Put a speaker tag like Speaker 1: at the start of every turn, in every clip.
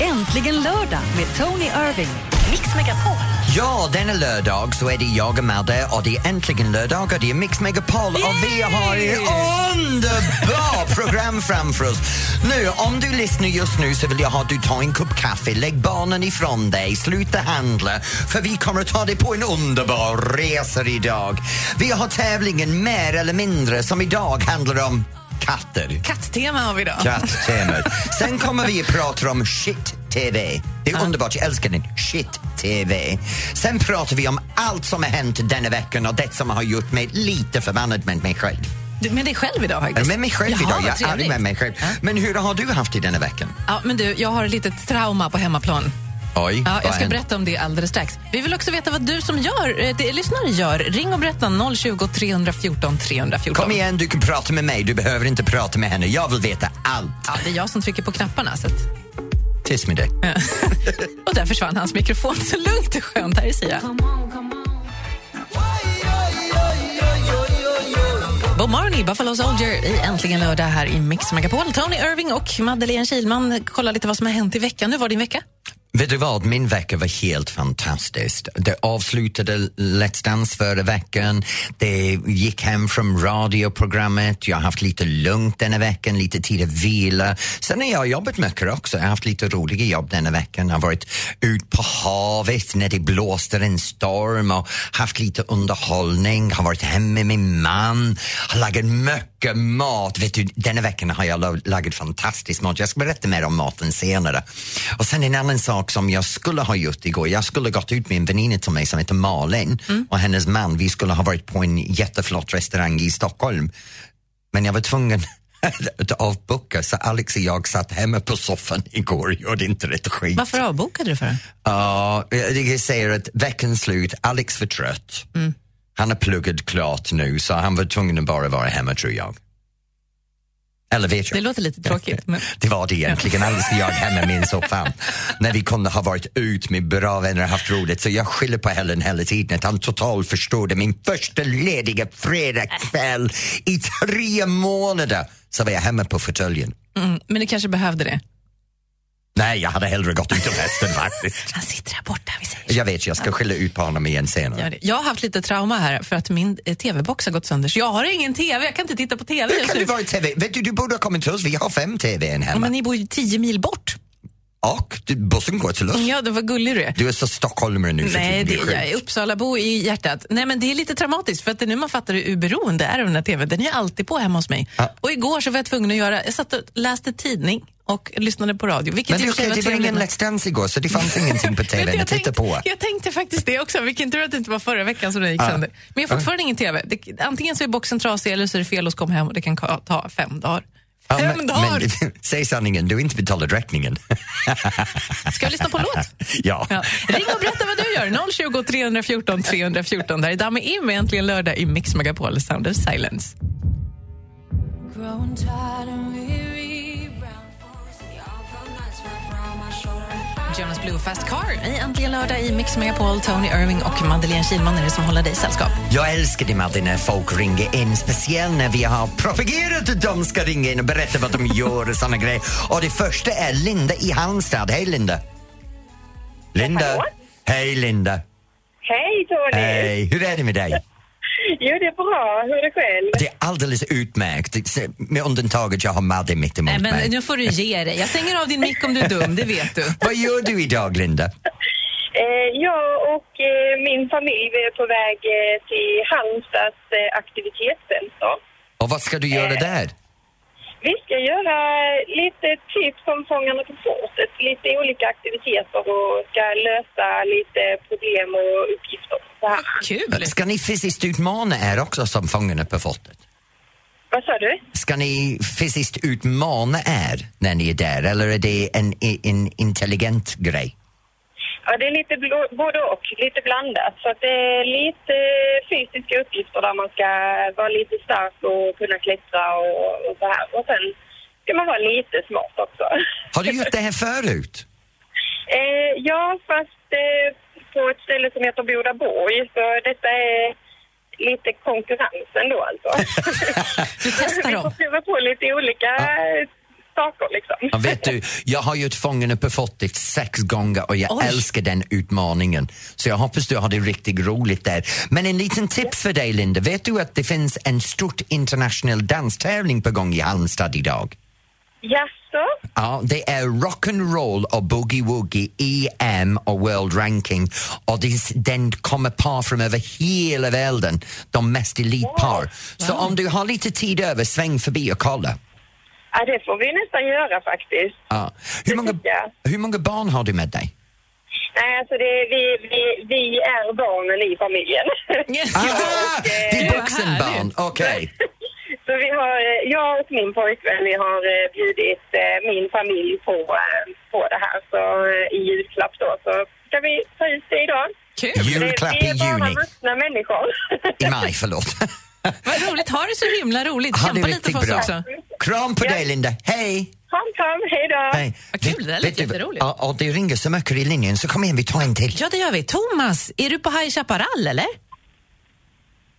Speaker 1: Äntligen lördag med Tony Irving. Mix Megapol.
Speaker 2: Ja, denna lördag så är det jag och Madde och det är äntligen lördag och det är Mix Megapol och vi har ett underbart program framför oss. Nu, om du lyssnar just nu så vill jag att du tar en kopp kaffe, lägg barnen ifrån dig, sluta handla för vi kommer att ta dig på en underbar resa idag. Vi har tävlingen Mer eller mindre som idag handlar om katter.
Speaker 3: Katttema har vi idag.
Speaker 2: Katttemat. Sen kommer vi att prata om shit-tv. Det är underbart, jag älskar den. Shit-tv. Sen pratar vi om allt som har hänt denna veckan och det som har gjort mig lite förbannad med mig själv.
Speaker 3: Du, med dig själv idag faktiskt?
Speaker 2: med mig själv
Speaker 3: Jaha,
Speaker 2: idag? Jag är arg med mig själv. Men hur har du haft i denna veckan?
Speaker 3: Ja, men du, jag har ett litet trauma på hemmaplan.
Speaker 2: Oj,
Speaker 3: Ja, jag ska berätta om det alldeles strax. Vi vill också veta vad du som gör, eh, det, lyssnare gör. Ring och berätta 020 314 314.
Speaker 2: Kom igen, du kan prata med mig. Du behöver inte prata med henne. Jag vill veta allt.
Speaker 3: Ja, det är jag som trycker på knapparna. Så att,
Speaker 2: Tyst med dig.
Speaker 3: och där försvann hans mikrofon. Så lugnt och skönt. Här är Sia. Bob Marley, Buffalo Soldier i Äntligen lördag här i Mix Megapol. Tony Irving och Madeleine Kilman kollar lite vad som har hänt i veckan. Hur var din vecka?
Speaker 2: Vet du vad, min vecka var helt fantastisk. Det avslutade Let's Dance förra veckan. Det gick hem från radioprogrammet. Jag har haft lite lugnt denna veckan, lite tid att vila. Sen har jag jobbat mycket också. Jag har haft lite roliga jobb denna veckan. Jag har varit ut på havet när det blåste en storm och haft lite underhållning. Har varit hemma med min man. Har lagat mycket mat. Vet du, denna veckan har jag lagat fantastisk mat. Jag ska berätta mer om maten senare. Och sen en annan sak som jag skulle ha gjort igår. Jag skulle gått ut med en väninna till mig som heter Malin och hennes man. Vi skulle ha varit på en jätteflott restaurang i Stockholm. Men jag var tvungen att avboka så Alex och jag satt hemma på soffan igår och gjorde inte rätt skit.
Speaker 3: Varför avbokade du för?
Speaker 2: Ja, jag säger att veckans slut, Alex var trött. Han har pluggat klart nu så han var tvungen att bara vara hemma tror jag. Jag?
Speaker 3: Det låter lite tråkigt. Men...
Speaker 2: Det var det egentligen, och jag hemma med en soffan. När vi kunde ha varit ut med bra vänner och haft roligt. Så jag skyller på Helen hela tiden att han totalt förstörde min första lediga fredagkväll i tre månader. Så var jag hemma på fåtöljen.
Speaker 3: Mm, men du kanske behövde det?
Speaker 2: Nej, jag hade hellre gått ut och festen faktiskt.
Speaker 3: Han sitter där borta. Vi säger så.
Speaker 2: Jag vet, jag ska skylla ut på honom igen senare.
Speaker 3: Jag har haft lite trauma här för att min eh, tv-box har gått sönder. Så jag har ingen tv, jag kan inte titta på tv
Speaker 2: Hur kan det vara i TV? Vet du, du borde ha kommit till oss. Vi har fem TVn
Speaker 3: Ja,
Speaker 2: hemma.
Speaker 3: men ni bor ju tio mil bort.
Speaker 2: Och bussen går till oss.
Speaker 3: Ja, det var gullig du är.
Speaker 2: Du är så stockholmare nu
Speaker 3: Nej, det,
Speaker 2: är
Speaker 3: jag. Uppsalabo i hjärtat. Nej, men det är lite traumatiskt för att det är nu man fattar hur beroende är av den här tvn. Den är alltid på hemma hos mig.
Speaker 2: Ja.
Speaker 3: Och igår så var jag tvungen att göra, jag satt och läste tidning och lyssnade på radio. Vilket
Speaker 2: Men det, okay, det var ingen Let's Dance igår så det fanns ingenting på
Speaker 3: du,
Speaker 2: att titta på.
Speaker 3: jag tänkte faktiskt det också. Vilken tur att det inte var förra veckan som den gick
Speaker 2: Ja.
Speaker 3: sönder. Men jag har fortfarande ingen TV. Det, antingen så är boxen trasig eller så är det fel hos kom hem och det kan ka- ta fem dagar.
Speaker 2: Ja,
Speaker 3: Fem
Speaker 2: men,
Speaker 3: dagar!
Speaker 2: men, säg sanningen, du har inte betalat räkningen.
Speaker 3: Ska vi lyssna på en låt?
Speaker 2: ja.
Speaker 3: Ja. Ring och berätta vad du gör. 020 314 314. Där är Damme Im med Äntligen lördag i Mix Megapol Sound of Silence. Jonas Blue Fast Car i Äntligen lördag i Mix Megapol. Tony Irving och Madeleine Kilman är det som håller dig sällskap.
Speaker 2: Jag älskar det Madde när folk ringer in, speciellt när vi har propagerat att de ska ringa in och berätta vad de gör och såna grejer. Och det första är Linda i Halmstad. Hej Linda! Linda! Hej Linda!
Speaker 4: Hej Tony!
Speaker 2: Hej! Hur är det med dig?
Speaker 4: Jo, det är bra. Hur är det själv?
Speaker 2: Det är alldeles utmärkt, med undantag att jag har Madde mitt emot
Speaker 3: Nej, men
Speaker 2: mig.
Speaker 3: nu får du ge dig. Jag stänger av din mick om du är dum, det vet du.
Speaker 2: Vad gör du idag Linda?
Speaker 4: Eh, jag och eh, min familj är på väg eh, till Halmstads eh, aktivitetscenter.
Speaker 2: Och vad ska du göra där?
Speaker 4: Vi ska göra lite typ som Fångarna på fortet, lite olika aktiviteter och ska lösa lite problem och uppgifter. Så här.
Speaker 3: Kul!
Speaker 2: Ska ni fysiskt utmana er också som Fångarna på fortet?
Speaker 4: Vad sa du?
Speaker 2: Ska ni fysiskt utmana er när ni är där eller är det en, en intelligent grej?
Speaker 4: Ja, det är lite både och, lite blandat. Så att det är lite fysiska uppgifter där man ska vara lite stark och kunna klättra och, och så här. Och sen ska man vara lite smart också.
Speaker 2: Har du gjort det här förut?
Speaker 4: eh, ja, fast eh, på ett ställe som heter Bodaborg. Så detta är lite konkurrensen då alltså.
Speaker 3: Du testar
Speaker 4: Vi
Speaker 3: dem.
Speaker 4: får prova på lite olika saker liksom.
Speaker 2: Ja, vet du, jag har ju Fångarna på fortet sex gånger och jag
Speaker 3: Oj.
Speaker 2: älskar den utmaningen. Så jag hoppas du har det riktigt roligt där. Men en liten tips för dig Linda, vet du att det finns en stort internationell danstävling på gång i Halmstad idag?
Speaker 4: Jaså?
Speaker 2: Ja, det är rock'n'roll och boogie-woogie, EM och World Ranking och det, den kommer par från över hela världen, de mest elitpar. Så om du har lite tid över, sväng förbi och kolla.
Speaker 4: Ja, det får vi nästan göra faktiskt.
Speaker 2: Ja. Hur, många, hur många barn har du med dig?
Speaker 4: Nej, alltså det, vi, vi, vi är barnen i familjen.
Speaker 2: Ah, det är vuxenbarn, okej.
Speaker 4: Så vi har, eh, jag och min pojkvän, vi har eh, bjudit eh, min familj på, på det här så, i julklapp då. Så ska vi ta ut det idag.
Speaker 3: Kul!
Speaker 2: Julklapp
Speaker 4: vi
Speaker 2: i
Speaker 4: är bara
Speaker 2: juni.
Speaker 4: vuxna människor.
Speaker 2: I maj, förlåt.
Speaker 3: Vad roligt, ha det så himla roligt. Kämpa lite för oss
Speaker 2: bra.
Speaker 3: också.
Speaker 2: Kram på
Speaker 4: Ja.
Speaker 2: dig, Linda. Hej!
Speaker 4: Kram, kram, hej då!
Speaker 2: Hej.
Speaker 3: Vad kul, det där lät
Speaker 2: du,
Speaker 3: jätteroligt.
Speaker 2: Ja, och det ringer så mycket i linjen, så kom igen, vi tar en till.
Speaker 3: Ja, det gör vi. Thomas, är du på High Chaparral, eller?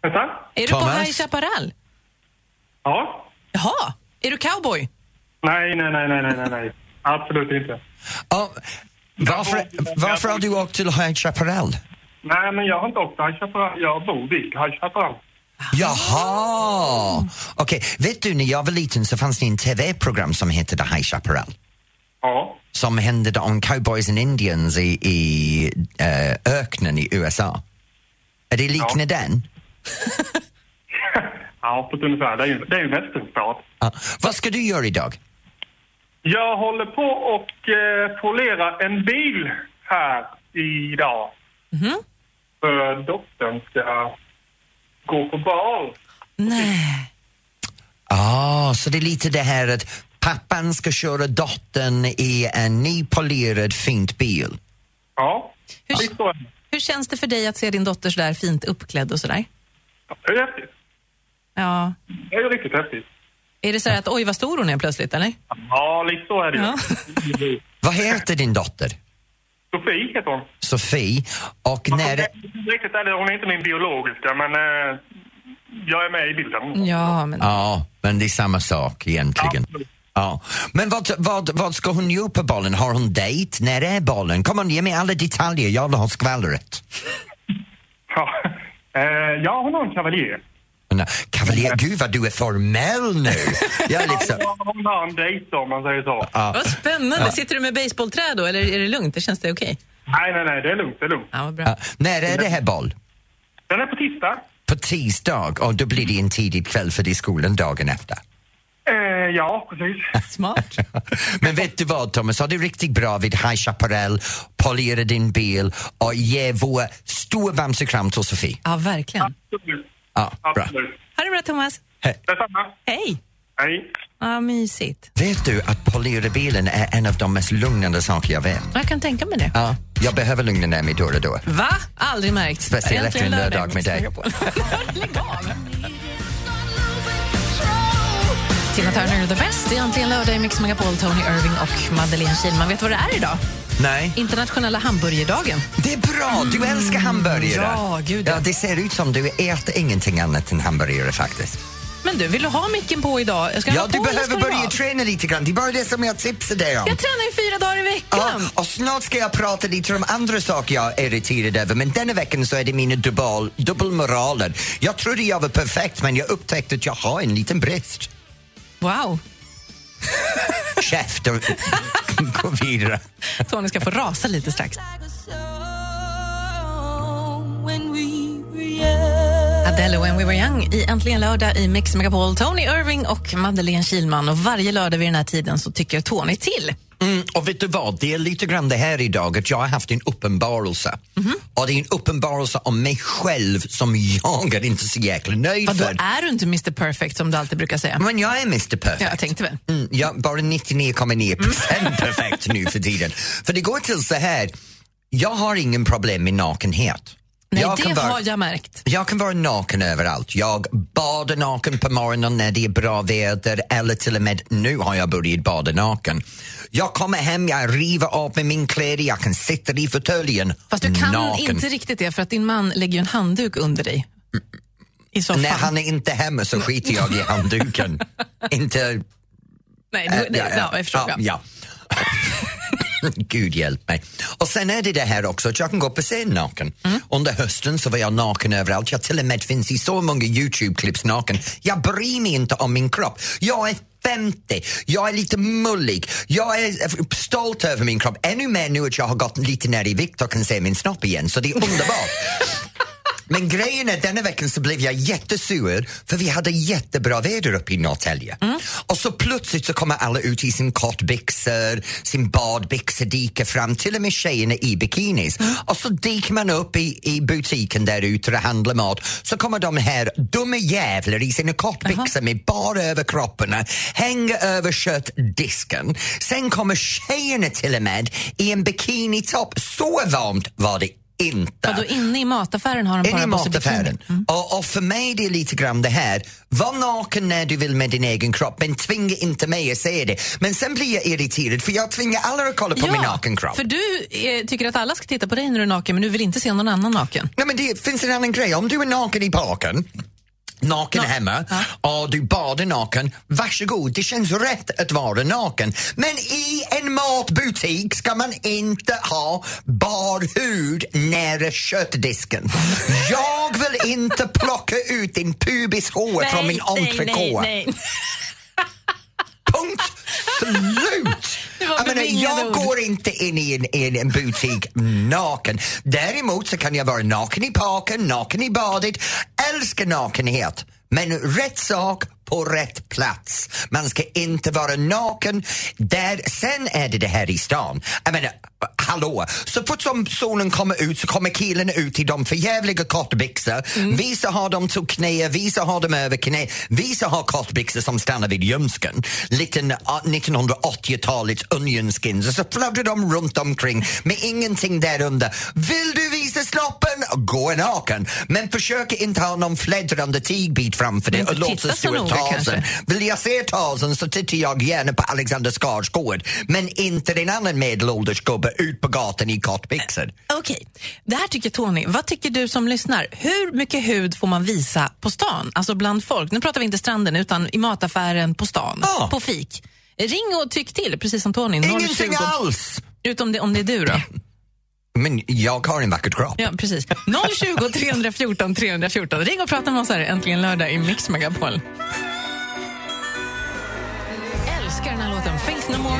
Speaker 5: Vänta?
Speaker 3: Är du
Speaker 2: Thomas?
Speaker 3: på High Chaparral?
Speaker 5: Ja?
Speaker 3: Jaha, är du cowboy?
Speaker 5: Nej, nej, nej, nej, nej, nej, nej. Absolut inte.
Speaker 2: Ja, varför, varför har du åkt till High Chaparral?
Speaker 5: Nej, men jag har inte åkt till High Chaparral. Jag bor vid High Chaparral.
Speaker 2: Jaha! Okej, vet du, när jag var liten så fanns det en TV-program som hette The High Chaparral.
Speaker 5: Ja.
Speaker 2: Som hände om cowboys and indians i, i eh, öknen i USA. Är det liknande den?
Speaker 5: ja, på ett ungefär. Det är ju, det är ju västernstat.
Speaker 2: Ja. Vad ska du göra idag?
Speaker 5: Jag håller på och eh, polera en bil här idag. För dottern ska gå på bal.
Speaker 3: Nej.
Speaker 2: Ah, så det är lite det här att pappan ska köra dottern i en nypolerad fint bil.
Speaker 5: Ja.
Speaker 3: Hur-
Speaker 5: det.
Speaker 3: Hur känns det för dig att se din dotter så där fint uppklädd och sådär?
Speaker 5: Det är häftigt.
Speaker 3: Ja.
Speaker 5: Det är ju riktigt häftigt.
Speaker 3: Är det så här att oj vad stor hon är plötsligt, eller?
Speaker 5: Ja, lite så är det
Speaker 3: Ja.
Speaker 2: Vad heter din dotter?
Speaker 5: Sofie heter hon.
Speaker 2: Sofie. Och
Speaker 5: Hon
Speaker 2: när...
Speaker 5: är, riktigt ärligt, hon är inte min biologiska, men eh, jag är med i bilden.
Speaker 3: Ja, men...
Speaker 2: Ja, men det är samma sak egentligen.
Speaker 5: Absolut.
Speaker 2: Ja. Men vad, vad, vad ska hon göra på bollen? Har hon dejt? När är bollen? Kom on, ge mig alla detaljer. Jag vill ha skvallret.
Speaker 5: Ja, eh, ja hon har en kavaljer.
Speaker 2: Kavaljer, gud vad du är formell nu. Jag är liksom...
Speaker 5: Ja, hon har en dejt om man säger så.
Speaker 3: Vad spännande. Sitter du med baseballträ då, eller är det lugnt? Det känns det okej?
Speaker 5: Nej, nej, nej, det är lugnt, det är lugnt.
Speaker 3: Ja, vad bra.
Speaker 2: Ja, när är det här boll?
Speaker 5: Den är på tisdag.
Speaker 2: På tisdag och då blir det en tidig kväll för det är skolan dagen efter.
Speaker 5: Eh, ja, precis.
Speaker 3: Smart.
Speaker 2: Men vet du vad Thomas, ha det riktigt bra vid High Chaparral, polera din bil och ge vår stora bamsekram till Sofie.
Speaker 3: Ja, verkligen.
Speaker 5: Absolut.
Speaker 2: Ja, bra.
Speaker 5: Absolut.
Speaker 3: Ha det bra, Thomas.
Speaker 5: Detsamma.
Speaker 3: Hej!
Speaker 5: Hej.
Speaker 3: Ja, mysigt.
Speaker 2: Vet du att polera bilen är en av de mest lugnande saker jag vet?
Speaker 3: Jag kan tänka mig det.
Speaker 2: Ja, jag behöver lugna ner mig då och då.
Speaker 3: Va? Aldrig märkt.
Speaker 2: Speciellt efter en lördag med dig.
Speaker 3: Lägg av. Tina Turner, The Best. Det är äntligen lördag i Mix Megapol. Tony Irving och Madeleine Kilman. Vet du vad det är idag?
Speaker 2: Nej.
Speaker 3: Internationella hamburgerdagen.
Speaker 2: Det är bra, du älskar hamburgare.
Speaker 3: ja, gud, ja.
Speaker 2: ja. Det ser ut som du äter ingenting annat än hamburgare faktiskt.
Speaker 3: Men du, vill du ha micken på idag? Ska
Speaker 2: Ja, du
Speaker 3: på eller
Speaker 2: behöver
Speaker 3: du
Speaker 2: börja
Speaker 3: av?
Speaker 2: träna lite grann. Det är bara det som jag tipsade dig om.
Speaker 3: Jag tränar ju fyra dagar i
Speaker 2: Ja,
Speaker 3: veckan.
Speaker 2: och snart ska jag prata lite om andra saker jag är irriterad över men denna veckan så är det mina dubbel, dubbelmoraler. Jag trodde jag var perfekt men jag upptäckte att jag har en liten brist.
Speaker 3: Wow.
Speaker 2: Käft och gå vidare.
Speaker 3: Tony ska få rasa lite strax. Adele When We Were Young i Äntligen lördag i Mix Megapol. Tony Irving och Madeleine Kilman. Och varje lördag vid den här tiden så tycker Tony till.
Speaker 2: Mm, och vet du vad, det är lite grann det här idag att jag har haft en uppenbarelse. Och det är en uppenbarelse om mig själv som jag är inte så jäkla nöjd
Speaker 3: Vadå,
Speaker 2: för.
Speaker 3: är du inte Mr Perfect som du alltid brukar säga?
Speaker 2: Men jag är Mr Perfect.
Speaker 3: Ja, jag tänkte väl.
Speaker 2: Mm, jag bara 99,9 procent perfekt nu för tiden. För det går till så här, jag har ingen problem med nakenhet.
Speaker 3: Nej,
Speaker 2: jag
Speaker 3: det
Speaker 2: vara,
Speaker 3: har jag märkt.
Speaker 2: jag kan vara naken överallt. Jag badar naken på morgonen när det är bra väder eller till och med nu har jag börjat bada naken. Jag kommer hem, jag river av med min kläder, jag kan sitta i fåtöljen
Speaker 3: Fast du kan
Speaker 2: naken.
Speaker 3: inte riktigt det för att din man lägger en handduk under dig. I soffan.
Speaker 2: När han är inte hemma så skiter jag i handduken. inte
Speaker 3: Nej, du, det, ja, jag förstår.
Speaker 2: Ja, ja. Gud hjälp mig. Och sen är det det här också att jag kan gå på scen naken. Under hösten så var jag naken överallt. Jag till och med finns i så många Youtube-klipps naken. Jag bryr mig inte om min kropp. Jag är 50, jag är lite mullig, jag är stolt över min kropp. Ännu mer nu att jag har gått lite ner i vikt och kan se min snopp igen, så det är underbart. Men grejen är, denna veckan så blev jag jättesur för vi hade jättebra väder uppe i Norrtälje. Och så plötsligt så kommer alla ut i sin kortbyxor, sin badbyxor dyker fram, till och med tjejerna i bikinis. Och så dyker man upp i, i butiken där ute och handlar mat. Så kommer de här dumma jävlar i sina kortbyxor med bara överkropparna, hänger över köttdisken. Sen kommer tjejerna till och med i en bikinitopp. Så varmt var det inte.
Speaker 3: Vadå, inne i mataffären har de
Speaker 2: Inne i
Speaker 3: bara sig
Speaker 2: mataffären.
Speaker 3: Mm.
Speaker 2: Och, och för mig det är lite grann det här, var naken när du vill med din egen kropp men tvinga inte mig att se det. Men sen blir jag irriterad för jag tvingar alla att kolla på min naken kropp.
Speaker 3: för du eh, tycker att alla ska titta på dig när du är naken men du vill inte se någon annan naken.
Speaker 2: Nej men det finns en annan grej, om du är naken i parken Naken
Speaker 3: Na-
Speaker 2: hemma
Speaker 3: ja.
Speaker 2: och du badar naken, varsågod, det känns rätt att vara naken. Men i en matbutik ska man inte ha bar hud nära köttdisken. Jag vill inte plocka ut din pubishår från min entrecote. Punkt slut! Jag, menar, jag går inte in i en, i en butik naken. Däremot så kan jag vara naken i parken, naken i badet. Älskar nakenhet. Men rätt sak på rätt plats. Man ska inte vara naken där. Sen är det det här i stan. Jag menar, hallå! Så fort som solen kommer ut så kommer killarna ut i de förjävliga kortbyxor. Vissa har dem till knä, vissa har dem över knä. Vissa har kortbyxor som stannar vid ljumsken. Liten ah, 1980-talets onion skins och så fladdrar de runt omkring med ingenting där under. Vill du visa snoppen? Gå naken. Men försök inte ha någon fläddrande tygbit framför dig och låt oss
Speaker 3: noga
Speaker 2: Tarzan.
Speaker 3: Kanske.
Speaker 2: Vill jag se Tarzan så tittar jag gärna på Alexander Skarsgård men inte en annan medelålders gubbe ut på gatan i kortbyxor.
Speaker 3: Okej, det här tycker Tony. Vad tycker du som lyssnar? Hur mycket hud får man visa på stan? Alltså bland folk. Nu pratar vi inte stranden utan i mataffären på stan.
Speaker 2: Ja.
Speaker 3: På fik. Ring och tyck till, precis som Tony.
Speaker 2: Ingenting
Speaker 3: 020
Speaker 2: alls!
Speaker 3: Utom det, om det är du då.
Speaker 2: Men jag har en vacker kropp.
Speaker 3: Ja, precis. 020 314 314. Ring och prata med oss här äntligen lördag i Mix Megapol. Älskar den här låten.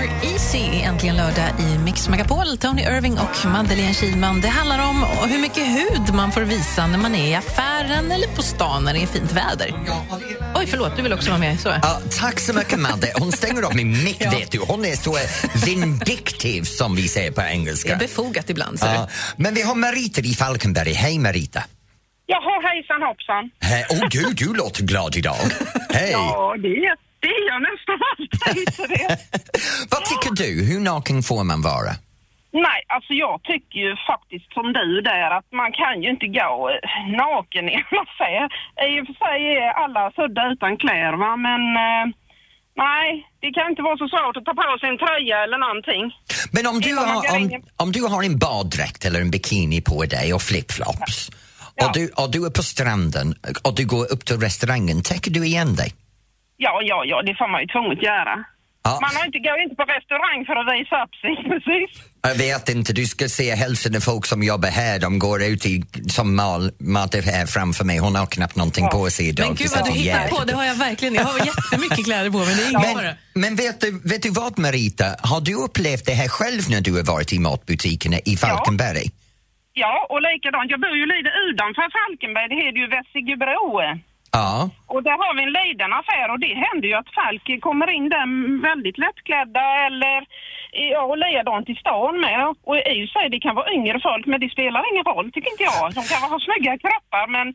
Speaker 3: More Easy är äntligen lördag i Mix Megapol. Tony Irving och Madeleine Kilman. Det handlar om hur mycket hud man får visa när man är i affären eller på stan när det är fint väder. Oj, förlåt, du vill också vara med. Så.
Speaker 2: Ja, tack så mycket Madde. Hon stänger av min mick
Speaker 3: Ja.
Speaker 2: vet du. Hon är så vindictive som vi säger på
Speaker 3: Det är
Speaker 2: engelska.
Speaker 3: befogat ibland. Så
Speaker 2: Ja, men vi har Marita i Falkenberg. Hej Marita.
Speaker 4: Jaha, hejsan hoppsan.
Speaker 2: Åh gud, du låter glad idag. Hej.
Speaker 4: Ja, det är, det är jag nästan alltid. det.
Speaker 2: Vad tycker du? Hur naken får man vara?
Speaker 4: Nej, alltså jag tycker ju faktiskt som du där att man kan ju inte gå eh, naken i en affär. I och för sig är alla födda utan kläder va, men eh, nej, det kan inte vara så svårt att ta på sig en tröja eller någonting.
Speaker 2: Men om du, har, om, om du har en baddräkt eller en bikini på dig och flipflops
Speaker 4: Ja.
Speaker 2: och, du, och du är på stranden och du går upp till restaurangen, täcker du igen dig?
Speaker 4: Ja, ja, ja, det får man ju tvunget göra.
Speaker 2: Ja.
Speaker 4: Man har inte, går inte på restaurang för att visa upp sig, precis.
Speaker 2: Jag vet inte, du ska se hälften av folk som jobbar här, de går ut i, som mal, mat är här framför mig, hon har knappt någonting på sig idag.
Speaker 3: Men gud vad
Speaker 2: det
Speaker 3: du hittar
Speaker 2: jävligt.
Speaker 3: på. Det har jag verkligen. Jag har jättemycket kläder på mig. Det är inget.
Speaker 2: Men, men vet, du, vet du vad Marita, har du upplevt det här själv när du har varit i matbutikerna i Falkenberg?
Speaker 4: Ja, och likadant. Jag bor ju lite utanför Falkenberg. Det heter ju Vessigebro.
Speaker 2: Ja.
Speaker 4: Och där har vi en liten affär och det händer ju att folk kommer in där väldigt lättklädda eller ja, och likadant i stan med. Och i sig, det kan vara yngre folk men det spelar ingen roll tycker inte jag. De kan ha snygga kroppar men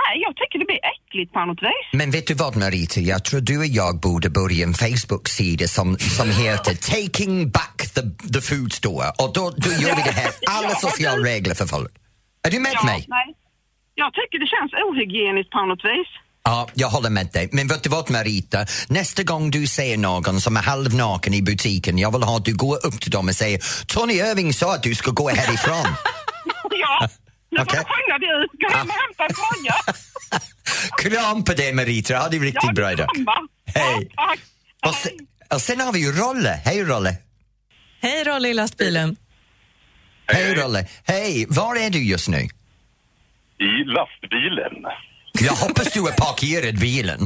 Speaker 4: nej, jag tycker det blir äckligt på något vis.
Speaker 2: Men vet du vad Marita, jag tror du och jag borde börja en Facebook-sida som, som heter Taking back the, the food store och då, då gör vi det här, alla sociala regler för folk. Är du med
Speaker 4: Ja,
Speaker 2: mig?
Speaker 4: nej. Jag tycker det känns ohygieniskt på något vis.
Speaker 2: Ja, jag håller med dig. Men vet du vad Marita? Nästa gång du ser någon som är halvnaken i butiken, jag vill ha att du går upp till dem och säger Tony Irving sa att du ska gå härifrån.
Speaker 4: Ja, nu får
Speaker 2: Okej.
Speaker 4: jag skynda dig ut. Gå hem och hämta en tröja.
Speaker 2: Kram på dig Marita, ha det riktigt
Speaker 4: Ja,
Speaker 2: bra idag. Hej.
Speaker 4: Ja.
Speaker 2: Och se, Och sen har vi ju Rolle. Hej Rolle!
Speaker 3: Hej Rolle i lastbilen.
Speaker 2: Hej Rolle! Hej! Var är du just nu?
Speaker 6: I lastbilen.
Speaker 2: Jag hoppas du är parkerad bilen.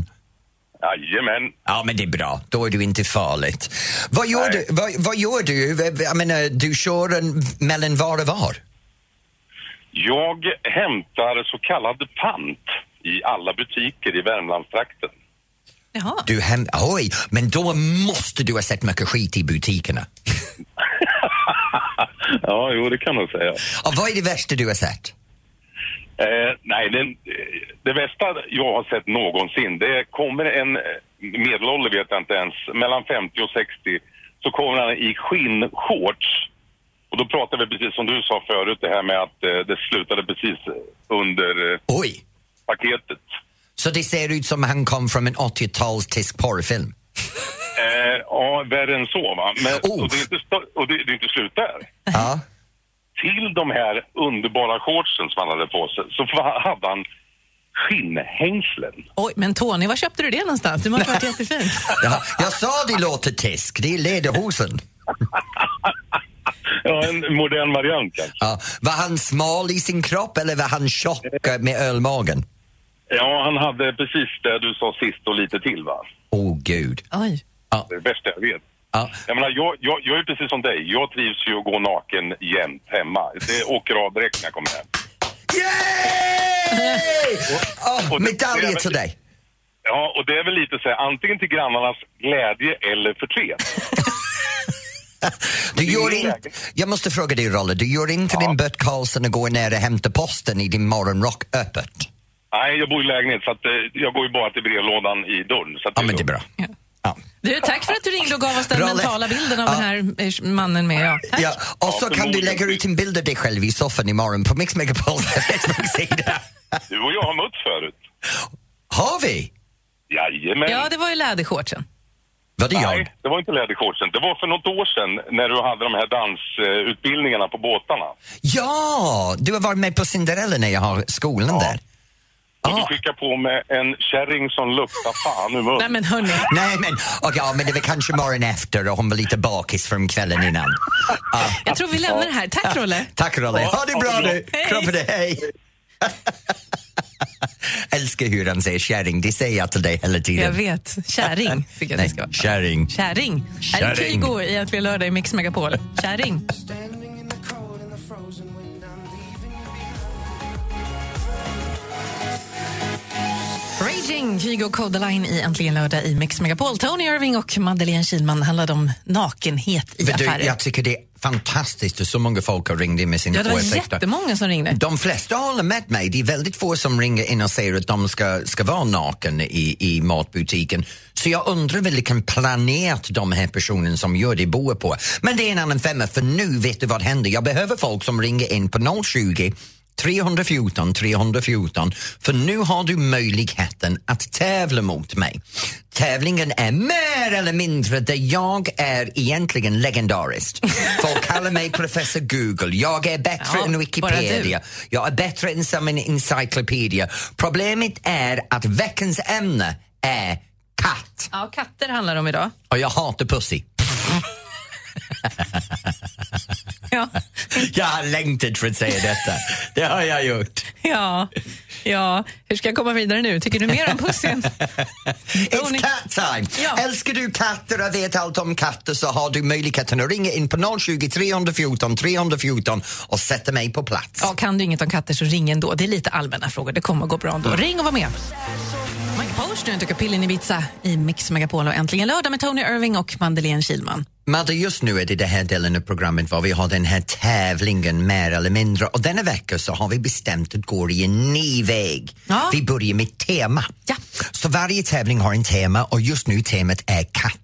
Speaker 6: Jajamän.
Speaker 2: Ja, men det är bra. Då är du inte farligt. Vad gör, du, vad, vad gör du? Jag menar, du kör en, mellan var och var?
Speaker 6: Jag hämtar så kallad pant i alla butiker i Värmlandstrakten.
Speaker 3: Jaha.
Speaker 2: Du hem, oj, men då måste du ha sett mycket skit i butikerna.
Speaker 6: ja, jo, det kan man säga.
Speaker 2: Och vad är det värsta du har sett?
Speaker 6: Eh, nej, eh, det bästa jag har sett någonsin, det kommer en eh, medelålder vet jag inte ens, mellan 50 och 60, så kommer han i skinnshorts. Och då pratar vi precis som du sa förut, det här med att eh, det slutade precis under eh,
Speaker 2: Oj!
Speaker 6: paketet.
Speaker 2: Så det ser ut som han kom från en 80-tals tysk porrfilm?
Speaker 6: Eh, ja, värre än så va. Men,
Speaker 2: Oh.
Speaker 6: och det är inte, sto- och det, det är inte slut där.
Speaker 2: Ja.
Speaker 6: Till de här underbara shortsen som han hade på sig så hade han skinnhängslen.
Speaker 3: Oj, men Tony, var köpte du det någonstans? Det måste ha varit jättefint.
Speaker 2: ja. Jag sa det låter tysk, det är lederhosen.
Speaker 6: Ja, en modern variant kanske.
Speaker 2: Ja. Var han smal i sin kropp eller var han tjock med ölmagen?
Speaker 6: Ja, han hade precis det du sa sist och lite till va.
Speaker 2: Åh oh, gud.
Speaker 3: Oj.
Speaker 6: Det är det bästa jag vet.
Speaker 2: Ja.
Speaker 6: Jag menar, jag, jag, jag är precis som dig. Jag trivs ju att gå naken jämt hemma. Det åker av direkt när jag kommer hem.
Speaker 2: Yay! Oh,
Speaker 6: och
Speaker 2: medaljer till dig.
Speaker 6: Ja, och det är väl lite så här, antingen till grannarnas glädje eller förtret.
Speaker 2: Du gör in... Jag måste fråga dig, Rolle, du gör inte din Bert Karlsson och går ner och hämtar posten i din morgonrock öppet?
Speaker 6: Nej, jag bor i lägenhet så att, eh, jag går ju bara till brevlådan i dörren. Så att
Speaker 2: Ja, men det är bra.
Speaker 3: Ja.
Speaker 2: Ja.
Speaker 3: Du, tack för att du ringde och gav oss den
Speaker 2: Rolle.
Speaker 3: mentala bilden av
Speaker 2: Ja.
Speaker 3: den här eh, mannen med. Ja. Tack.
Speaker 2: Ja, och så
Speaker 6: Ja,
Speaker 2: kan du lägga ut en bild av dig själv i soffan imorgon på Mix Megapols Facebook-sida.
Speaker 6: Du och jag har mötts förut.
Speaker 2: Har vi?
Speaker 6: Jajamän.
Speaker 3: Ja, det var ju lädershortsen.
Speaker 2: Var det jag?
Speaker 6: Nej, det var inte lädershortsen. Det var för något år sedan när du hade de här dansutbildningarna på båtarna.
Speaker 2: Ja, du har varit med på Cinderella när jag har skolan där.
Speaker 6: Och du skickar på med en kärring som luktar fan ur munnen.
Speaker 3: Nej men hörni.
Speaker 2: Nej, men, och ja, men det var kanske morgon efter och hon var lite bakis från kvällen innan. Ah.
Speaker 3: Jag tror vi lämnar det här. Tack Rolle.
Speaker 2: Tack Rolle.
Speaker 6: Ja,
Speaker 2: Ha det bra
Speaker 6: det
Speaker 2: nu.
Speaker 3: Hej.
Speaker 2: Kram på dig. Hej. Älskar hur han säger kärring. Det säger jag till dig hela tiden.
Speaker 3: Jag vet. Kärring fick jag det ska vara.
Speaker 2: kärring.
Speaker 3: Kärring. Här är
Speaker 2: Kärring.
Speaker 3: Kygo i Äntligen lördag i Mix Megapol. Kärring. Raging, Kygo Codaline i Äntligen lördag i Mix Megapol. Tony Irving och Madeleine Kilman handlade om nakenhet i
Speaker 2: Vet du,
Speaker 3: affärer.
Speaker 2: jag tycker det är fantastiskt att så många folk har ringt in med sina
Speaker 3: Ja, det var
Speaker 2: åsikter.
Speaker 3: jättemånga som ringde.
Speaker 2: De flesta håller med mig. Det är väldigt få som ringer in och säger att de ska, ska vara naken i, i matbutiken. Så jag undrar vilken planet de här personerna som gör det bor på. Men det är en annan femma, för nu vet du vad händer. Jag behöver folk som ringer in på 020 314 314 för nu har du möjligheten att tävla mot mig. Tävlingen är mer eller mindre där jag är egentligen legendarisk. Folk kallar mig professor Google, jag är bättre
Speaker 3: Ja,
Speaker 2: än Wikipedia, jag är bättre än som en encyclopedia. Problemet är att veckans ämne är katt
Speaker 3: Ja, katter handlar det om idag.
Speaker 2: och jag hatar pussy.
Speaker 3: Ja.
Speaker 2: Jag har längtat för att säga detta. Det har jag gjort.
Speaker 3: Ja, ja. Hur ska jag komma vidare nu? Tycker du mer om pussen?
Speaker 2: It's cat time!
Speaker 3: Ja.
Speaker 2: Älskar du katter och vet allt om katter så har du möjligheten att ringa in på 020 314 314 och sätta mig på plats.
Speaker 3: Ja, kan du inget om katter så ring ändå. Det är lite allmänna frågor. Det kommer att gå bra ändå. Ring och var med. Mike Posner tycker pillen i Ibiza i Mix Megapol och äntligen lördag med Tony Irving och Madeleine Kilman.
Speaker 2: Madde, just nu är det den här delen av programmet var vi har den här tävlingen mer eller mindre och denna vecka så har vi bestämt att gå i en ny väg.
Speaker 3: Ja.
Speaker 2: Vi börjar med tema.
Speaker 3: Ja.
Speaker 2: Så varje tävling har en tema och just nu temat är
Speaker 3: katt.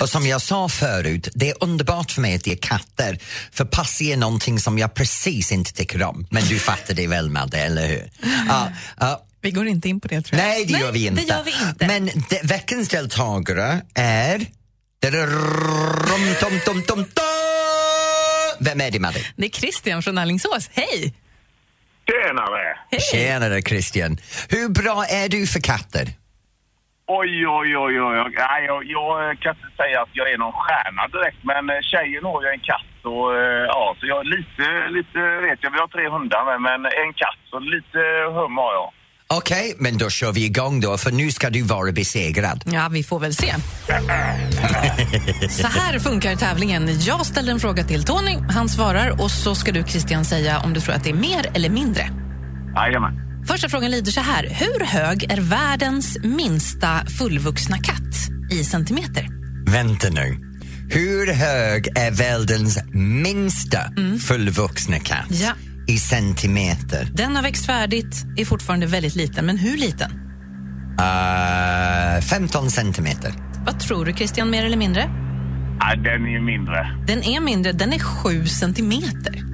Speaker 2: Och som jag sa förut, det är underbart för mig att det är katter för Passy är någonting som jag precis inte tycker om. Men du fattar det väl Madde, eller hur? Ja, ja.
Speaker 3: Vi går inte in på det tror jag.
Speaker 2: Nej, det gör vi inte.
Speaker 3: det gör vi inte.
Speaker 2: Men de, veckans deltagare är... Rum, tom, tom, tom, tom. Vem är det, Madde?
Speaker 3: Det är Christian från Alingsås. Hej!
Speaker 6: Tjenare!
Speaker 2: Tjenare, Christian. Hur bra är du för katter?
Speaker 7: Oj, oj, oj, oj. Nej, jag, jag kan inte säga att jag är någon stjärna direkt, men eh, tjejen har ju en katt och eh, ja, så jag lite, lite vet jag. Vi har tre hundar med, men en katt, så lite hum har jag.
Speaker 2: Okej, men då kör vi igång då, för nu ska du vara besegrad.
Speaker 3: Ja, vi får väl se. Så här funkar tävlingen. Jag ställer en fråga till Tony, han svarar och så ska du Christian säga om du tror att det är mer eller mindre.
Speaker 7: Jajamän.
Speaker 3: Första frågan lyder så här. Hur hög är världens minsta fullvuxna katt i centimeter?
Speaker 2: Vänta nu. Hur hög är världens minsta fullvuxna katt
Speaker 3: Ja.
Speaker 2: I centimeter?
Speaker 3: Den har växt färdigt, är fortfarande väldigt liten, men hur liten?
Speaker 2: Uh, 15 centimeter.
Speaker 3: Vad tror du Christian, mer eller mindre?
Speaker 7: Nej, den är mindre.
Speaker 3: Den är mindre, den är sju centimeter.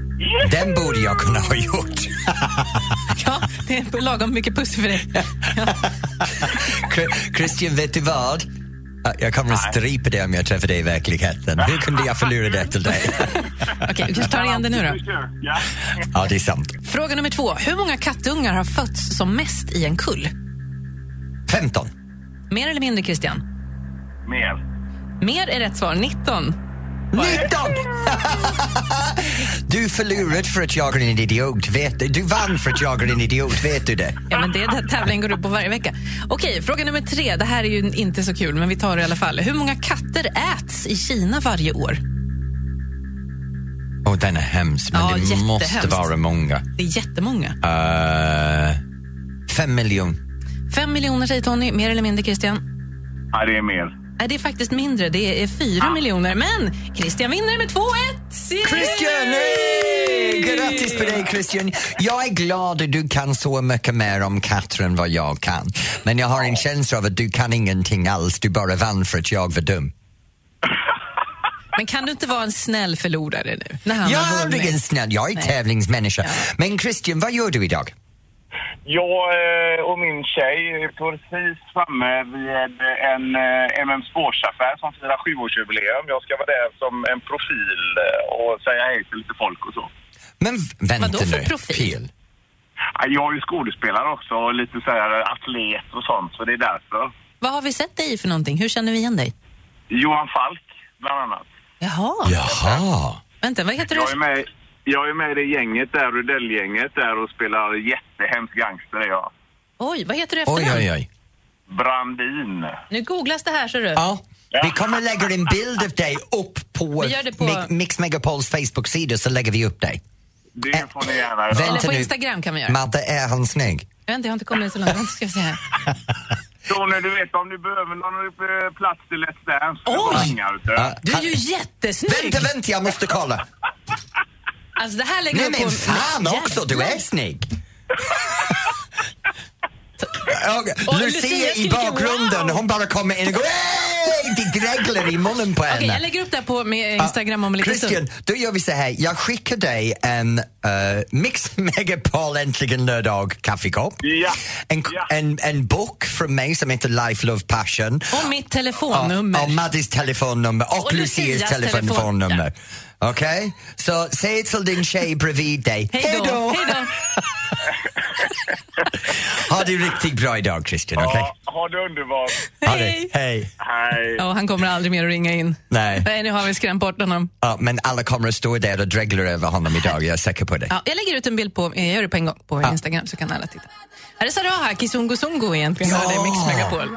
Speaker 2: Den borde jag kunna ha gjort.
Speaker 3: Ja, det är lagom mycket puss för dig.
Speaker 2: Chri- Christian, vet du vad? Uh, Jag kommer att strypa dig om jag träffar dig i verkligheten. Hur kunde jag förlora det till dig?
Speaker 3: Okej, vi kanske tar igen det nu då.
Speaker 7: Ja.
Speaker 2: ja, det är sant.
Speaker 3: Fråga nummer två. Hur många kattungar har fötts som mest i en kull?
Speaker 2: 15.
Speaker 3: Mer eller mindre, Christian?
Speaker 7: Mer.
Speaker 3: Mer är rätt svar, 19.
Speaker 2: 19! du förlorade för att jag är en idiot, vet du? Du vann för att jag är en idiot, vet du det?
Speaker 3: Ja, men det är det tävlingen går ut på varje vecka. Okej, fråga nummer tre. Det här är ju inte så kul, men vi tar det i alla fall. Hur många katter äts i Kina varje år?
Speaker 2: Åh, den är hemsk, men
Speaker 3: Ja,
Speaker 2: det måste
Speaker 3: jättehemskt.
Speaker 2: vara många.
Speaker 3: Det är jättemånga.
Speaker 2: Uh, fem miljoner.
Speaker 3: Fem miljoner säger Tony. Mer eller mindre, Christian?
Speaker 7: Nej, det är mer.
Speaker 3: Nej, det är faktiskt mindre. Det är fyra miljoner. Men Christian vinner med 2-1!
Speaker 2: Christian! Hey! Grattis på dig, Christian. Jag är glad att du kan så mycket mer om katter än vad jag kan. Men jag har en känsla av att du kan ingenting alls. Du bara vann för att jag var dum.
Speaker 3: Men kan du inte vara en snäll förlorare nu?
Speaker 2: Jag är aldrig en snäll, jag är
Speaker 3: Nej.
Speaker 2: tävlingsmänniska.
Speaker 3: Ja.
Speaker 2: Men Christian, vad gör du idag?
Speaker 7: Jag eh, och min tjej är precis framme vid en MM Sportsaffär som firar sjuårsjubileum. Jag ska vara där som en profil eh, och säga hej till lite folk och så.
Speaker 2: Men vänta
Speaker 3: Vadå för
Speaker 2: nu.
Speaker 3: profil?
Speaker 7: Ja, Jag är ju skådespelare också och lite så här atlet och sånt, så det är därför.
Speaker 3: Vad har vi sett dig i för någonting? Hur känner vi igen dig?
Speaker 7: Johan Falk, bland annat.
Speaker 3: Jaha.
Speaker 2: Jaha.
Speaker 3: Vänta, vad heter
Speaker 7: Jag är
Speaker 3: du?
Speaker 7: med, jag är med i det gänget där, Rudell-gänget där och spelar jättehemsk gangster är jag.
Speaker 3: Oj, vad heter du
Speaker 2: Oj,
Speaker 3: efternamn?
Speaker 2: oj, oj.
Speaker 7: Brandin.
Speaker 3: Nu googlas det här, ser du.
Speaker 2: Ja. Vi kommer lägga en bild av dig upp på,
Speaker 3: Vi gör det på-
Speaker 2: Mi- Mix Megapols Facebook-sida så lägger vi upp dig.
Speaker 7: Det får ni gärna göra.
Speaker 3: Eller på
Speaker 2: nu.
Speaker 3: Instagram kan vi göra.
Speaker 2: Madde, är han snygg?
Speaker 3: Vänta, jag har inte kommit så långt. Vänta, ska vi se här.
Speaker 7: Tony, du vet om du behöver någon eh, plats till Let's Dance.
Speaker 3: Oj!
Speaker 7: Du
Speaker 3: är ju jättesnygg!
Speaker 2: Vänta, vänta, jag måste kolla.
Speaker 3: Alltså det här lägger
Speaker 2: Nej
Speaker 3: på...
Speaker 2: men fan också, du är snygg! Lucia i bakgrunden, hon bara kommer in och går Det dreglar i munnen på henne.
Speaker 3: Okej, jag lägger upp det på med Instagram om en liten
Speaker 2: Christian,
Speaker 3: stund.
Speaker 2: då gör vi så här. Jag skickar dig en uh, Mix Megapol Äntligen lördag kaffekopp.
Speaker 7: Ja.
Speaker 2: En,
Speaker 7: Ja.
Speaker 2: en, en bok från mig som heter Life, Love, Passion.
Speaker 3: Och mitt telefonnummer.
Speaker 2: Och, och Maddis telefonnummer och,
Speaker 3: Och
Speaker 2: Lucias telefonnummer.
Speaker 3: telefon,
Speaker 2: Okej? Så säg till din tjej bredvid dig.
Speaker 3: Hej då!
Speaker 2: Ha det riktigt bra idag Christian, okej?
Speaker 7: Ja, ha det underbart.
Speaker 2: Ha det.
Speaker 3: Hej!
Speaker 2: Hej.
Speaker 7: Hej.
Speaker 3: Ja, han kommer aldrig mer att ringa in.
Speaker 2: Nej.
Speaker 3: Nej, nu har vi skrämt bort honom.
Speaker 2: Ja, men alla kommer att stå där och dregla över honom idag, jag är säker på det.
Speaker 3: Ja, jag lägger ut en bild på, jag gör det på en gång på
Speaker 2: Ja.
Speaker 3: Instagram så kan alla titta. Här är Saraha, Kizungu Zungu egentligen, ja. det är Mix Megapol.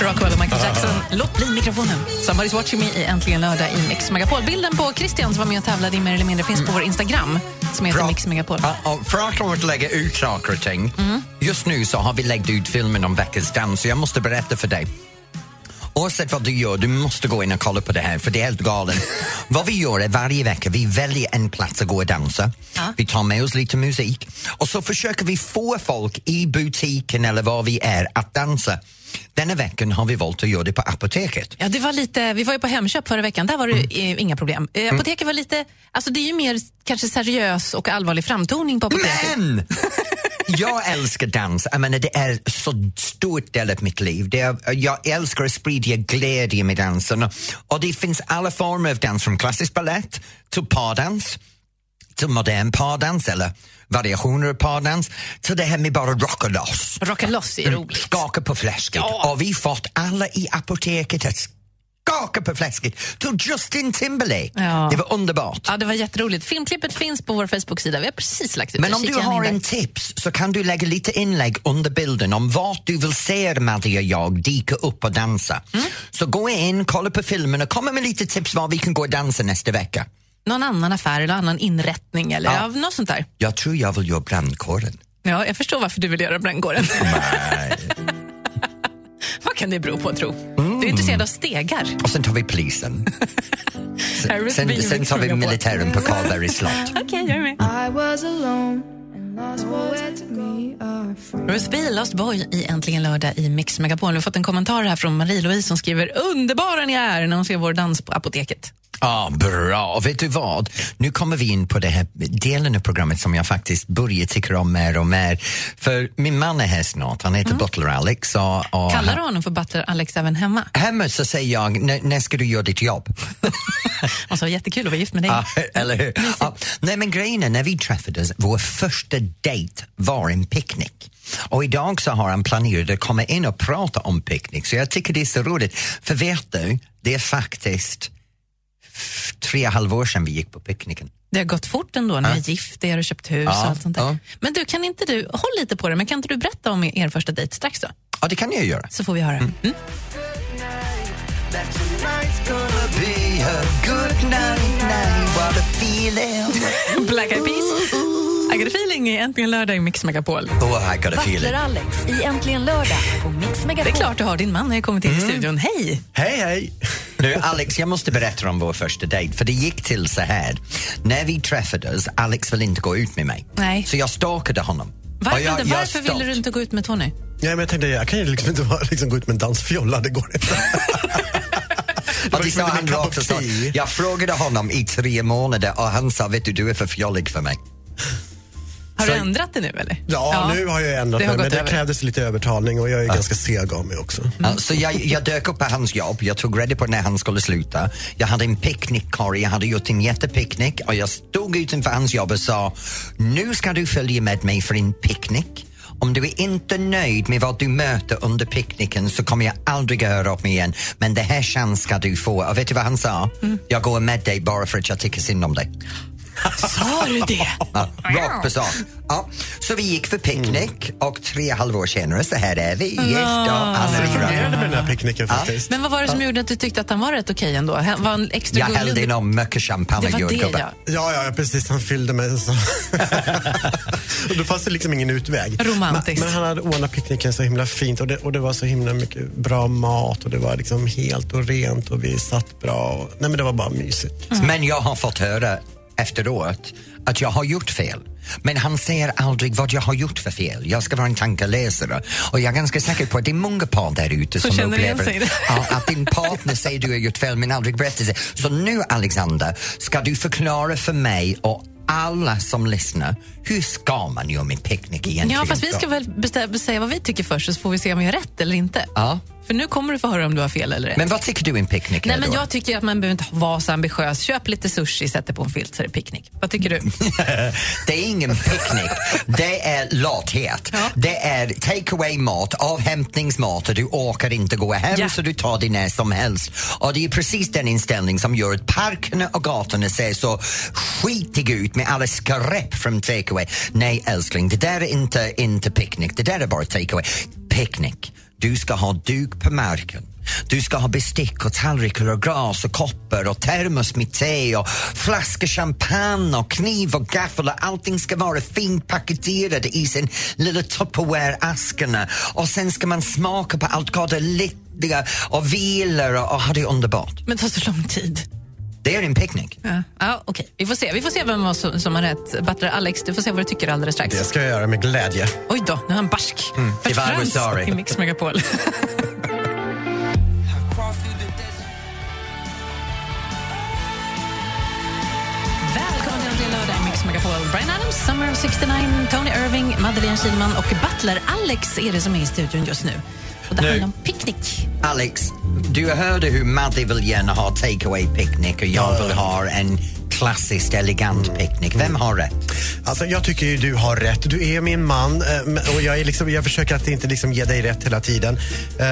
Speaker 3: Rockwell och Michael Jackson. Låt bli mikrofonen. Somebody's watching me i Äntligen lördag i Mix Megapol. Bilden på Christian som var med och tävlade i Mer eller mindre finns på vår Instagram som heter
Speaker 2: Bra.
Speaker 3: Mix Megapol.
Speaker 2: Ja, och för att om att lägga ut saker och ting. Just nu så har vi lagt ut filmen om veckans dans så jag måste berätta för dig. Oavsett vad du gör, du måste gå in och kolla på det här för det är helt galen. vad vi gör är varje vecka, vi väljer en plats att gå och dansa.
Speaker 3: Ja.
Speaker 2: Vi tar med oss lite musik och så försöker vi få folk i butiken eller var vi är att dansa. Denna veckan har vi valt att göra det på apoteket.
Speaker 3: Ja, det var lite, vi var ju på Hemköp förra veckan, där var det eh, inga problem. Eh,
Speaker 2: Mm.
Speaker 3: apoteket var lite, alltså det är ju mer kanske seriös och allvarlig framtoning på apoteket.
Speaker 2: Men! Jag älskar dans. Jag menar, det är så stort del av mitt liv. Det är, jag älskar att sprida glädje med dansen. Och, och det finns alla former av dans, från klassisk ballett till pardans till modern pardans eller variationer av pardans till det här med bara rocka loss.
Speaker 3: Rocka loss är roligt.
Speaker 2: Skaka på fläsket.
Speaker 3: Ja.
Speaker 2: Och vi fått alla i apoteket att skaka på fläsket till Justin Timberlake.
Speaker 3: Ja.
Speaker 2: Det var underbart.
Speaker 3: Ja, det var jätteroligt. Filmklippet finns på vår Facebook-sida. Vi har precis lagt ut
Speaker 2: Men om du har en tips så kan du lägga lite inlägg under bilden om vart du vill se Maddie och jag dyka upp och dansa.
Speaker 3: Mm.
Speaker 2: Så gå in, kolla på filmen och kom med lite tips var vi kan gå och dansa nästa vecka.
Speaker 3: Någon annan affär eller annan inrättning eller
Speaker 2: Ja.
Speaker 3: något sånt där.
Speaker 2: Jag tror jag vill göra brandkåren.
Speaker 3: Ja, jag förstår varför du vill göra brandkåren.
Speaker 2: Nej.
Speaker 3: Vad kan det bero på, tro?
Speaker 2: Mm.
Speaker 3: Du är intresserad av stegar.
Speaker 2: och sen tar vi polisen. Sen,
Speaker 3: Bean
Speaker 2: sen tar vi militären på Karlberg slott.
Speaker 3: Okej, jag är med. Ruth B. Lost Boy i Äntligen lördag i Mix Megapol. Vi har fått en kommentar här från Marie-Louise som skriver underbara ni är när hon ser vår dans på apoteket.
Speaker 2: Ja, bra. Och vet du vad? Nu kommer vi in på den här delen av programmet som jag faktiskt börjar tycka om mer och mer. För min man är här snart, han heter Butler Alex. Och, och
Speaker 3: Kallar du honom för Butler Alex även hemma?
Speaker 2: Hemma så säger jag, "När- ska du göra ditt jobb?
Speaker 3: Och så jättekul att vara gift med dig.
Speaker 2: Ja, eller hur? Ja, nej men grejen är, när vi träffades, vår första dejt var en picknick. Och idag så har han planerat att komma in och prata om picknick, så jag tycker det är så roligt. För vet du, det är faktiskt tre och ett halvt år sedan vi gick på picknicken.
Speaker 3: Det har gått fort ändå när
Speaker 2: Ja.
Speaker 3: ni är gift er och köpt hus
Speaker 2: Ja,
Speaker 3: och allt sånt där.
Speaker 2: ja.
Speaker 3: Men du, kan inte du, håll lite på det, men kan inte du berätta om er första dejt strax då?
Speaker 2: Ja, det kan jag göra.
Speaker 3: Så får vi höra. Mm. Black Eyed Peas. I got a feeling är äntligen lördag i Mix Megapol.
Speaker 2: Oh, I got a feeling.
Speaker 1: Alex i Äntligen lördag på Mix
Speaker 3: Det
Speaker 1: Megapol.
Speaker 3: är klart du har, din man har kommit in
Speaker 2: Mm.
Speaker 3: i studion. Hej!
Speaker 8: Hej, hej!
Speaker 2: Nu, Alex, jag måste berätta om vår första dejt, för det gick till så här. När vi träffades, Alex ville inte gå ut med mig.
Speaker 3: Nej.
Speaker 2: Så jag stalkade honom.
Speaker 3: Varför,
Speaker 2: jag,
Speaker 3: Varför ville
Speaker 2: stolt.
Speaker 3: du inte gå ut med Tony?
Speaker 8: Ja, men jag tänkte, jag kan ju liksom inte bara liksom gå ut med en dansfjolla, det går inte.
Speaker 2: Och det sa han rakt och. Jag frågade honom i tre månader och han sa, vet du, du är för fjollig för mig.
Speaker 3: Har du ändrat det nu eller?
Speaker 8: Ja, nu har jag ändrat
Speaker 3: det har
Speaker 8: mig, men det
Speaker 3: över.
Speaker 8: krävdes lite övertalning och jag är ganska seg av mig också.
Speaker 2: Ja, Så jag, jag dök upp på hans jobb, jag tog reda på när han skulle sluta. Jag hade en picknickkorg, jag hade gjort en jättepicknick och jag stod utanför hans jobb och sa, nu ska du följa med mig för en picknick. Om du är inte nöjd med vad du möter under picknicken så kommer jag aldrig höra av mig igen. Men det här chans ska du få. Och vet du vad han sa? Jag går med dig bara för att jag tycker synd om dig.
Speaker 3: Sa du det?
Speaker 2: Ja, rakt på sak. Ja, så vi gick för picknick och tre halvår senare så här är vi gifta och
Speaker 8: Det
Speaker 2: alla
Speaker 8: fungerade med den här picknicken faktiskt.
Speaker 3: Men vad var det som gjorde att du tyckte att han var rätt okej ändå? Han var en extra
Speaker 2: Jag
Speaker 3: gullig
Speaker 2: hällde
Speaker 3: under-
Speaker 2: in mycket champagne
Speaker 3: Det
Speaker 2: och
Speaker 3: var det
Speaker 2: jordgubbar.
Speaker 3: ja.
Speaker 8: Ja, ja, precis. Han fyllde mig. Så. och då fanns det liksom ingen utväg.
Speaker 3: Romantiskt.
Speaker 8: Men, men han hade ordnat picknicken så himla fint och det, och det var så himla mycket bra mat och det var liksom helt och rent och vi satt bra. Och, nej, men det var bara mysigt.
Speaker 2: Men jag har fått höra efteråt att jag har gjort fel. Men han säger aldrig vad jag har gjort för fel. Jag ska vara en tankeläsare. Och jag är ganska säker på att det är många par där ute som upplever att din partner säger du har gjort fel men aldrig berättar det. Så nu Alexander, ska du förklara för mig och alla som lyssnar, hur ska man göra med picknick egentligen?
Speaker 3: Ja, fast vi ska väl bestämma, säga vad vi tycker först så får vi se om vi har rätt eller inte.
Speaker 2: Ja.
Speaker 3: För nu kommer du få höra om du har fel eller rätt.
Speaker 2: Men vad tycker du en picknick
Speaker 3: Nej,
Speaker 2: är
Speaker 3: men
Speaker 2: då?
Speaker 3: jag tycker att man behöver inte vara så ambitiös. Köp lite sushi, sätt det på en filt så är det picknick. Vad tycker du?
Speaker 2: Det är ingen picknick, det är lathet.
Speaker 3: Ja.
Speaker 2: Det är take away mat, avhämtningsmat och du orkar inte gå hem
Speaker 3: Ja.
Speaker 2: så du tar det när som helst. Och det är precis den inställning som gör att parkerna och gatorna ser så skitiga ut med alla skräp från take away. Nej älskling, det där är inte, inte picknick, det där är bara take away. Picknick, du ska ha duk på marken. Du ska ha bestick och tallrikar och glas och koppar och termos med te och flaskor champagne och kniv och gaffel och allting ska vara fint paketerat i sin lilla Tupperware-askarna och sen ska man smaka på allt gott och lyckliga och vila och, och ha det underbart.
Speaker 3: Men det tar så lång tid.
Speaker 2: Det är en picknick.
Speaker 3: Ja, ja okej. Vi får se. Vi får se vem som, som har rätt. Butler Alex, du får se vad du tycker alldeles strax.
Speaker 8: Det ska jag göra med glädje.
Speaker 3: Oj då, nu är han barsk. Mm.
Speaker 2: If I was sorry.
Speaker 3: i Mix Megapol. Megapol. Brian Adams, Summer of 69, Tony Irving, Madeleine Kilman och Butler Alex är det som är i studion just nu. Och det
Speaker 2: Nu.
Speaker 3: handlar om picknick.
Speaker 2: Alex, du hörde hur Maddie vill gärna ha take away picknick och jag
Speaker 8: Ja.
Speaker 2: vill ha en klassiskt elegant picknick. Vem har rätt?
Speaker 8: Alltså, jag tycker ju du har rätt. Du är min man eh, och jag, är liksom, jag försöker att inte liksom ge dig rätt hela tiden. Eh,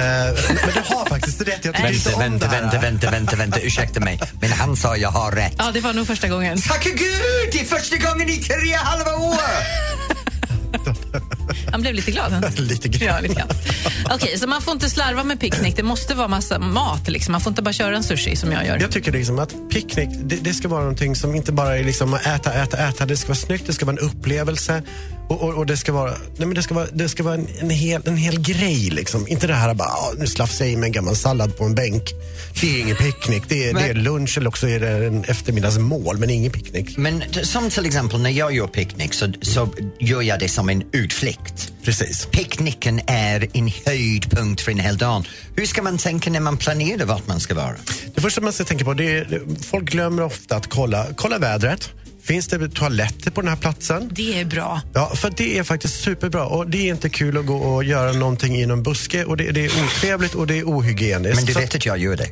Speaker 8: men du har faktiskt rätt. Jag tycker inte
Speaker 2: Vänta,
Speaker 8: om
Speaker 2: vänta,
Speaker 8: det här.
Speaker 2: vänta, vänta, vänta, vänta, ursäkta mig. Men han sa jag har rätt.
Speaker 3: Ja, det var nog första gången.
Speaker 2: Tacka gud! Det är första gången i tre halva år!
Speaker 3: Han blev lite glad.
Speaker 8: Lite grann.
Speaker 3: Ja, lite grann. Okej, så man får inte slarva med picknick. Det måste vara massa mat. Liksom. Man får inte bara köra en sushi som jag gör.
Speaker 8: Jag tycker liksom att picknick, det, det ska vara någonting som inte bara är liksom att äta, äta, äta. Det ska vara snyggt, det ska vara en upplevelse. Och, och, och det ska vara, nej men det ska vara, det ska vara en, en, hel, en hel grej. Liksom. Inte det här bara, ah, nu slafsar jag i mig en gammal sallad på en bänk. Det är ingen picknick. Det är, det är lunch eller också är det en eftermiddagsmål, men ingen picknick.
Speaker 2: Men som till exempel när jag gör picknick så, så gör jag det som en utflykt.
Speaker 8: Precis.
Speaker 2: Picknicken är en höjdpunkt för en hel dag. Hur ska man tänka när man planerar vart man ska vara?
Speaker 8: Det första man ska tänka på, är, folk glömmer ofta att kolla, kolla vädret. Finns det toaletter på den här platsen?
Speaker 3: Det är bra.
Speaker 8: Ja, för det är faktiskt superbra. Och det är inte kul att gå och göra någonting i någon buske. Och det, det är otrevligt och det är ohygieniskt.
Speaker 2: Men du vet att jag gör det.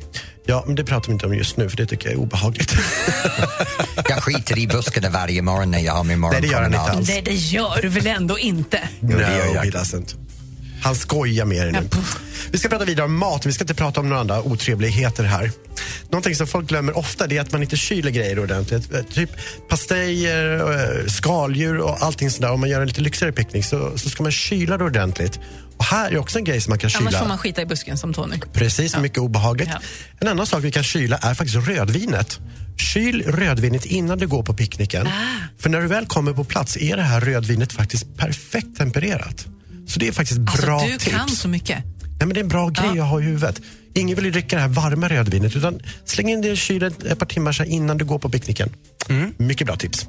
Speaker 8: Ja, men det pratar vi inte om just nu för det tycker jag är obehagligt.
Speaker 2: Jag skiter i buskarna varje morgon när jag har min
Speaker 8: Nej, det gör han inte
Speaker 2: morgonpromenad.
Speaker 8: alls.
Speaker 3: Nej, det gör du väl ändå inte?
Speaker 8: no,
Speaker 2: det gör jag.
Speaker 8: he doesn't. Han skojar med er nu. Vi ska prata vidare om mat. Vi ska inte prata om några andra otrevligheter här. Någonting som folk glömmer ofta det är att man inte kyler grejer ordentligt. Eh, Typ pastejer, eh, skaldjur och allting sådär. Om man gör en lite lyxigare picknick så, så ska man kyla det ordentligt. Och här är också en grej som man kan kyla.
Speaker 3: Annars får man skita i busken som Tony.
Speaker 8: Precis, mycket obehagligt.
Speaker 3: Ja.
Speaker 8: En annan sak vi kan kyla är faktiskt rödvinet. Kyl rödvinet innan du går på picknicken. För när du väl kommer på plats är det här rödvinet faktiskt perfekt tempererat. Så det är faktiskt
Speaker 3: Alltså,
Speaker 8: bra
Speaker 3: du
Speaker 8: tips.
Speaker 3: kan så mycket.
Speaker 8: Nej, men det är en bra grej att ha i huvudet. Ingen vill ju dricka det här varma rödvinet utan släng in det i kylen ett par timmar innan du går på picknicken.
Speaker 3: Mm.
Speaker 8: Mycket bra tips.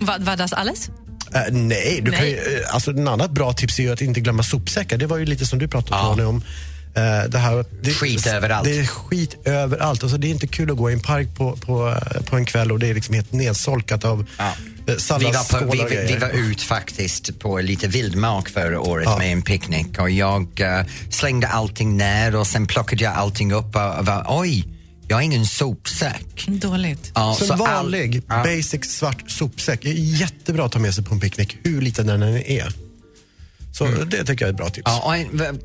Speaker 3: Vad das alles?
Speaker 8: Eh, nej, du Kan
Speaker 3: Nej.
Speaker 8: ju, eh, alltså, en annat bra tips är ju att inte glömma sopsäckar. Det var ju lite som du pratade Tony, om. Eh, det här, det,
Speaker 2: Skit överallt.
Speaker 8: Det är skit överallt. Alltså, det är inte kul att gå i en park på, på, på en kväll och det är liksom helt nedsolkat av
Speaker 2: Ja.
Speaker 8: Eh,
Speaker 2: Vi var, på, vi, vi, var ut faktiskt på lite vildmark förra året
Speaker 8: Ja.
Speaker 2: med en picknick och jag eh, slängde allting ner och sen plockade jag allting upp och, och var oj, jag har ingen sopsäck.
Speaker 3: Dåligt.
Speaker 2: Ja,
Speaker 8: Så en
Speaker 2: all-
Speaker 8: vanlig
Speaker 2: ja.
Speaker 8: basic svart sopsäck är jättebra att ta med sig på en picknick, hur liten den än är. Så det tycker jag är ett bra tips.
Speaker 2: Ja, och en,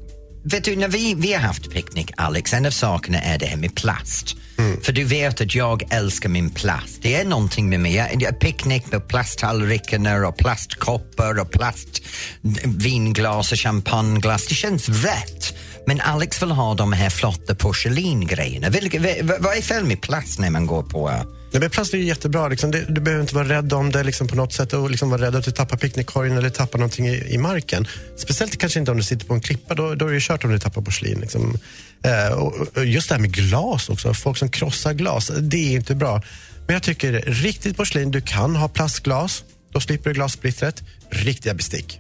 Speaker 2: vet du, när vi, vi har haft picknick, Alex, en av sakerna är det här med plast. Mm. För du vet att jag älskar min plast. Det är någonting med mig. Jag, jag, picknick med plasttallrikarna och plastkoppar och plastvinglas och champagneglas. Det känns rätt. Men Alex vill ha de här flotta porslingrejerna. Vad är fel med plast när man går på...
Speaker 8: Nej, men plast är ju jättebra. Liksom. Det, du behöver inte vara rädd om det liksom, på något sätt och liksom vara rädd att du tappar picknickkorgen eller tappar någonting i, i marken. Speciellt kanske inte om du sitter på en klippa, då, då är det kört om du tappar porslin. Liksom. Eh, och, och just det här med glas också, folk som krossar glas, det är inte bra. Men jag tycker riktigt porslin, du kan ha plastglas, då slipper du glassplittret. Riktiga bestick.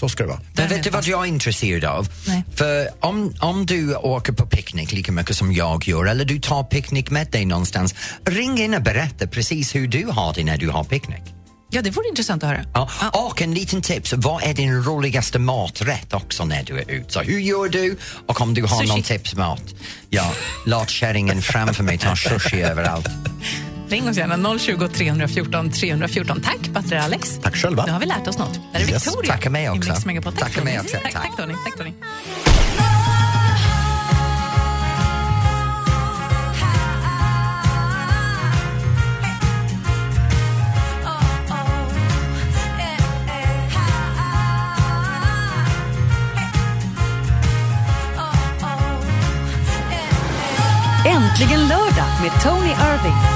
Speaker 8: Så ska det vara.
Speaker 2: Men vet du vad jag är intresserad av?
Speaker 3: Nej.
Speaker 2: För om, om du åker på picknick lika mycket som jag gör eller du tar picknick med dig någonstans, ring in och berätta precis hur du har det när du har picknick.
Speaker 3: Ja, det vore intressant att höra.
Speaker 2: Ja. Och en liten tips, vad är din roligaste maträtt också när du är ute? Så hur gör du? Och om du har
Speaker 3: Sushi.
Speaker 2: någon tipsmat, ja, låt kärringen framför mig ta sushi överallt.
Speaker 3: Ring oss gärna 020 314 314. Tack, Butler Alex.
Speaker 8: Tack själva.
Speaker 3: Nu har vi lärt oss något. Där är
Speaker 8: Yes.
Speaker 3: Victoria.
Speaker 2: Tacka mig
Speaker 3: i
Speaker 2: också.
Speaker 3: Mix Megapol. Tack,
Speaker 2: Tacka mig
Speaker 3: Tony.
Speaker 2: också.
Speaker 3: Tack,
Speaker 2: Tack.
Speaker 3: tack, Tony. Tack, Tony.
Speaker 1: Äntligen lördag med Tony Irving.